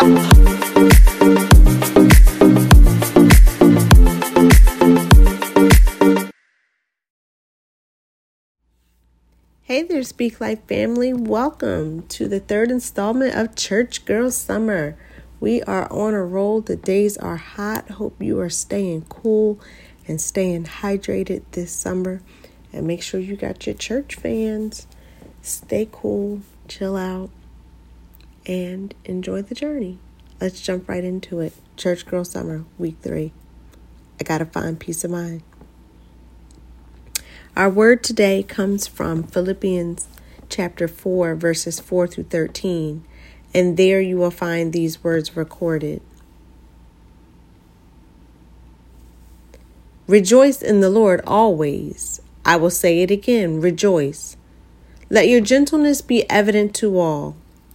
Hey there, Speak Life family. Welcome to the third installment of Church Girl Summer. We are on a roll. The days are hot. Hope you are staying cool and staying hydrated this summer. And make sure you got your church fans. Stay cool, chill out, and enjoy the journey. Let's jump right into it. Church Girl Summer, week three. I gotta find peace of mind. Our word today comes from Philippians chapter 4, verses 4 through 13, and there you will find these words recorded. Rejoice in the Lord always. I will say it again rejoice. Let your gentleness be evident to all.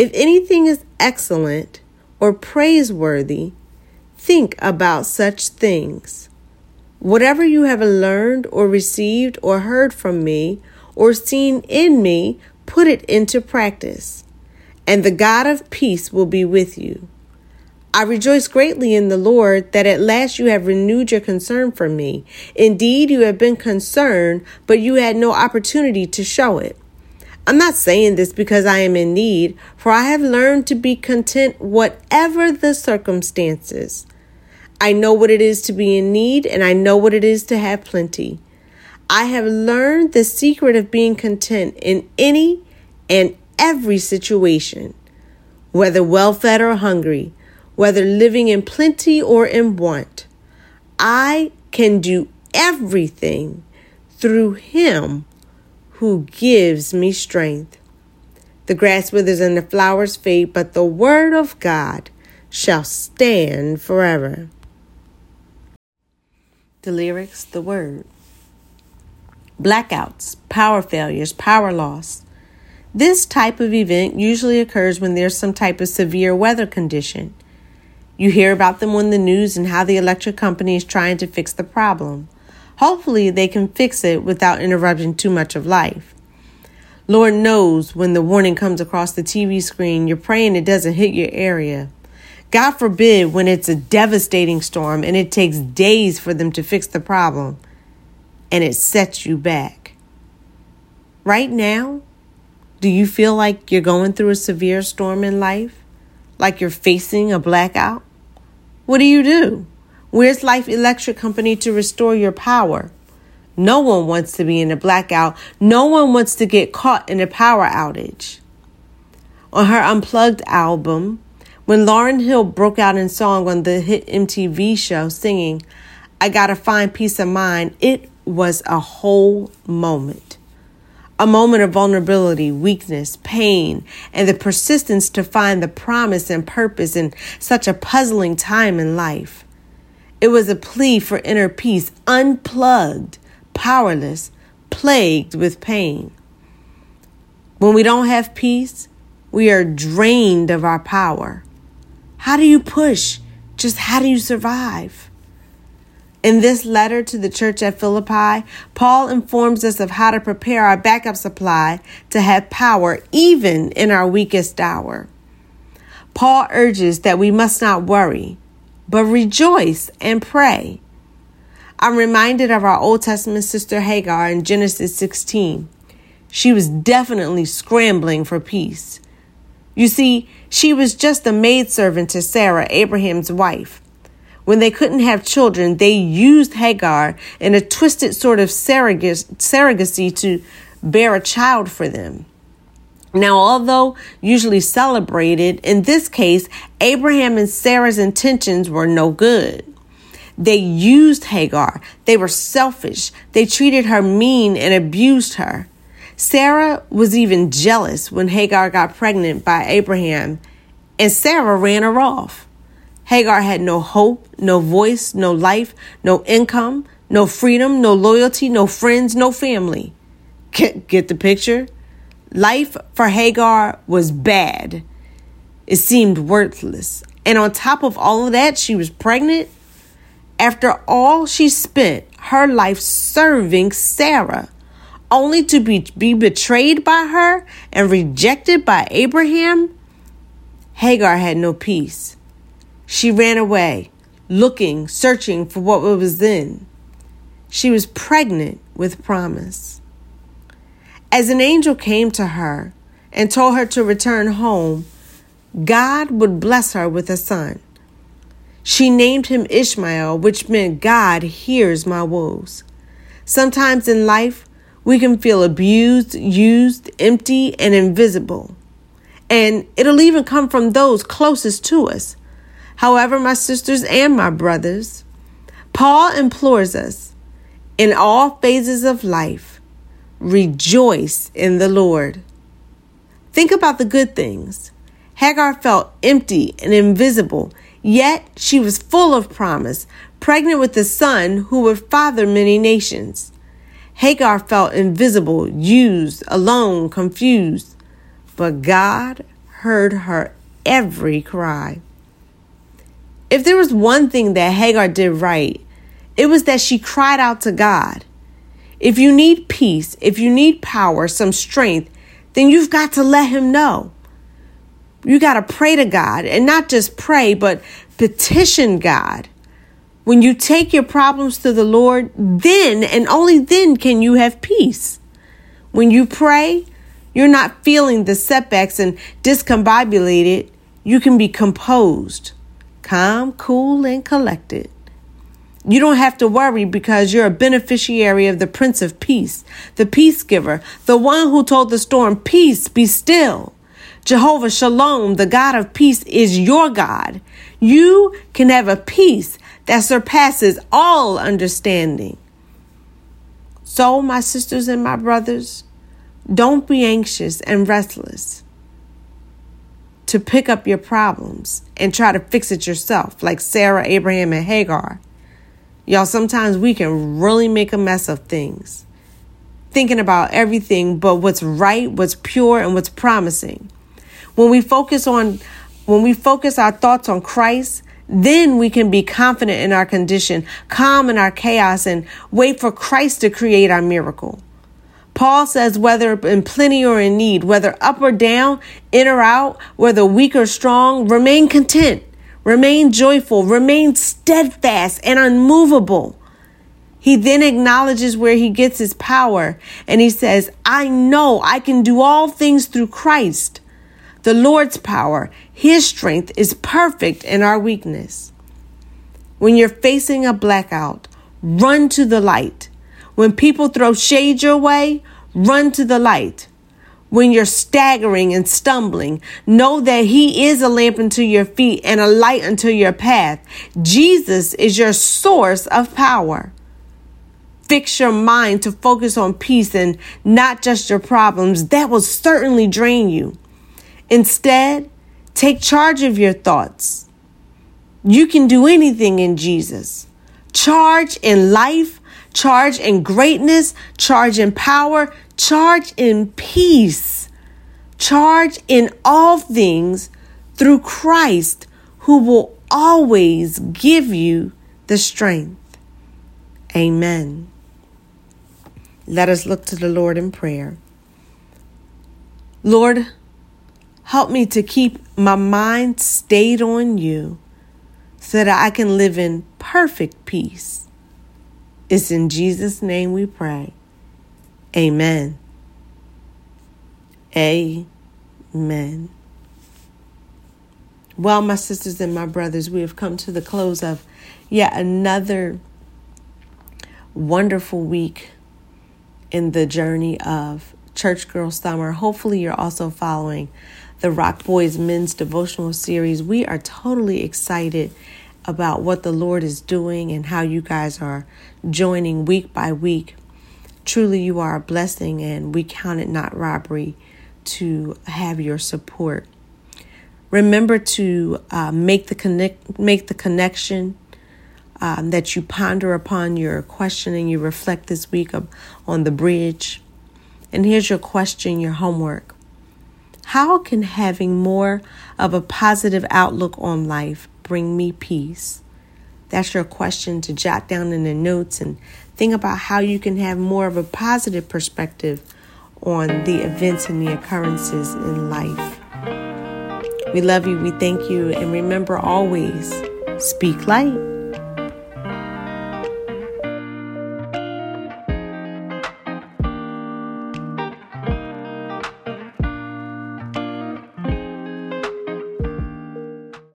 if anything is excellent or praiseworthy, think about such things. Whatever you have learned or received or heard from me or seen in me, put it into practice, and the God of peace will be with you. I rejoice greatly in the Lord that at last you have renewed your concern for me. Indeed, you have been concerned, but you had no opportunity to show it. I'm not saying this because I am in need, for I have learned to be content whatever the circumstances. I know what it is to be in need, and I know what it is to have plenty. I have learned the secret of being content in any and every situation, whether well fed or hungry, whether living in plenty or in want. I can do everything through Him who gives me strength. The grass withers and the flowers fade, but the word of God shall stand forever. The lyrics, the word. Blackouts, power failures, power loss. This type of event usually occurs when there's some type of severe weather condition. You hear about them on the news and how the electric company is trying to fix the problem. Hopefully, they can fix it without interrupting too much of life. Lord knows when the warning comes across the TV screen, you're praying it doesn't hit your area. God forbid when it's a devastating storm and it takes days for them to fix the problem and it sets you back. Right now, do you feel like you're going through a severe storm in life? Like you're facing a blackout? What do you do? Where's Life Electric Company to restore your power? No one wants to be in a blackout. No one wants to get caught in a power outage. On her Unplugged album, when Lauryn Hill broke out in song on the hit MTV show singing, I Gotta Find Peace of Mind, it was a whole moment. A moment of vulnerability, weakness, pain, and the persistence to find the promise and purpose in such a puzzling time in life. It was a plea for inner peace, unplugged, powerless, plagued with pain. When we don't have peace, we are drained of our power. How do you push? Just how do you survive? In this letter to the church at Philippi, Paul informs us of how to prepare our backup supply to have power even in our weakest hour. Paul urges that we must not worry, but rejoice and pray. I'm reminded of our Old Testament sister Hagar in Genesis 16. She was definitely scrambling for peace. You see, she was just a maidservant to Sarah, Abraham's wife. When they couldn't have children, they used Hagar in a twisted sort of surrogacy to bear a child for them. Now, although usually celebrated, in this case, Abraham and Sarah's intentions were no good. They used Hagar. They were selfish. They treated her mean and abused her. Sarah was even jealous when Hagar got pregnant by Abraham, and Sarah ran her off. Hagar had no hope, no voice, no life, no income, no freedom, no loyalty, no friends, no family. Get, get the picture? Life for Hagar was bad. It seemed worthless. And on top of all of that, she was pregnant. After all she spent her life serving Sarah, only to be, be betrayed by her and rejected by Abraham, Hagar had no peace. She ran away, looking, searching for what was then. She was pregnant with promise. As an angel came to her and told her to return home, God would bless her with a son. She named him Ishmael, which meant God hears my woes. Sometimes in life, we can feel abused, used, empty, and invisible. And it'll even come from those closest to us. However, my sisters and my brothers, Paul implores us in all phases of life, rejoice in the Lord. Think about the good things. Hagar felt empty and invisible, yet she was full of promise, pregnant with a son who would father many nations. Hagar felt invisible, used, alone, confused. But God heard her every cry. If there was one thing that Hagar did right, it was that she cried out to God. If you need peace, if you need power, some strength, then you've got to let Him know. You got to pray to God and not just pray, but petition God. When you take your problems to the Lord, then and only then can you have peace. When you pray, you're not feeling the setbacks and discombobulated. You can be composed, calm, cool, and collected. You don't have to worry because you're a beneficiary of the Prince of Peace, the peace giver, the one who told the storm, Peace, be still. Jehovah Shalom, the God of peace, is your God. You can have a peace that surpasses all understanding. So, my sisters and my brothers, don't be anxious and restless to pick up your problems and try to fix it yourself, like Sarah, Abraham, and Hagar. Y'all, sometimes we can really make a mess of things, thinking about everything but what's right, what's pure, and what's promising. When we focus on when we focus our thoughts on Christ, then we can be confident in our condition, calm in our chaos, and wait for Christ to create our miracle. Paul says, whether in plenty or in need, whether up or down, in or out, whether weak or strong, remain content, remain joyful, remain steadfast and unmovable. He then acknowledges where he gets his power and he says, I know I can do all things through Christ the Lord's power, His strength is perfect in our weakness. When you're facing a blackout, run to the light. When people throw shade your way, run to the light. When you're staggering and stumbling, know that He is a lamp unto your feet and a light unto your path. Jesus is your source of power. Fix your mind to focus on peace and not just your problems. That will certainly drain you. Instead, take charge of your thoughts. You can do anything in Jesus. Charge in life, charge in greatness, charge in power, charge in peace, charge in all things through Christ, who will always give you the strength. Amen. Let us look to the Lord in prayer. Lord, Help me to keep my mind stayed on you so that I can live in perfect peace. It's in Jesus' name we pray. Amen. Amen. Well, my sisters and my brothers, we have come to the close of yet another wonderful week in the journey of Church Girl Summer. Hopefully, you're also following the Rock Boys Men's Devotional Series. We are totally excited about what the Lord is doing and how you guys are joining week by week Truly, you are a blessing, and we count it not robbery to have your support. Remember to uh, make the connect, make the connection um, that you ponder upon your question and you reflect this week of, on the bridge. And here's your question, your homework. How can having more of a positive outlook on life bring me peace? That's your question to jot down in the notes and think about how you can have more of a positive perspective on the events and the occurrences in life. We love you, we thank you, and remember always speak light.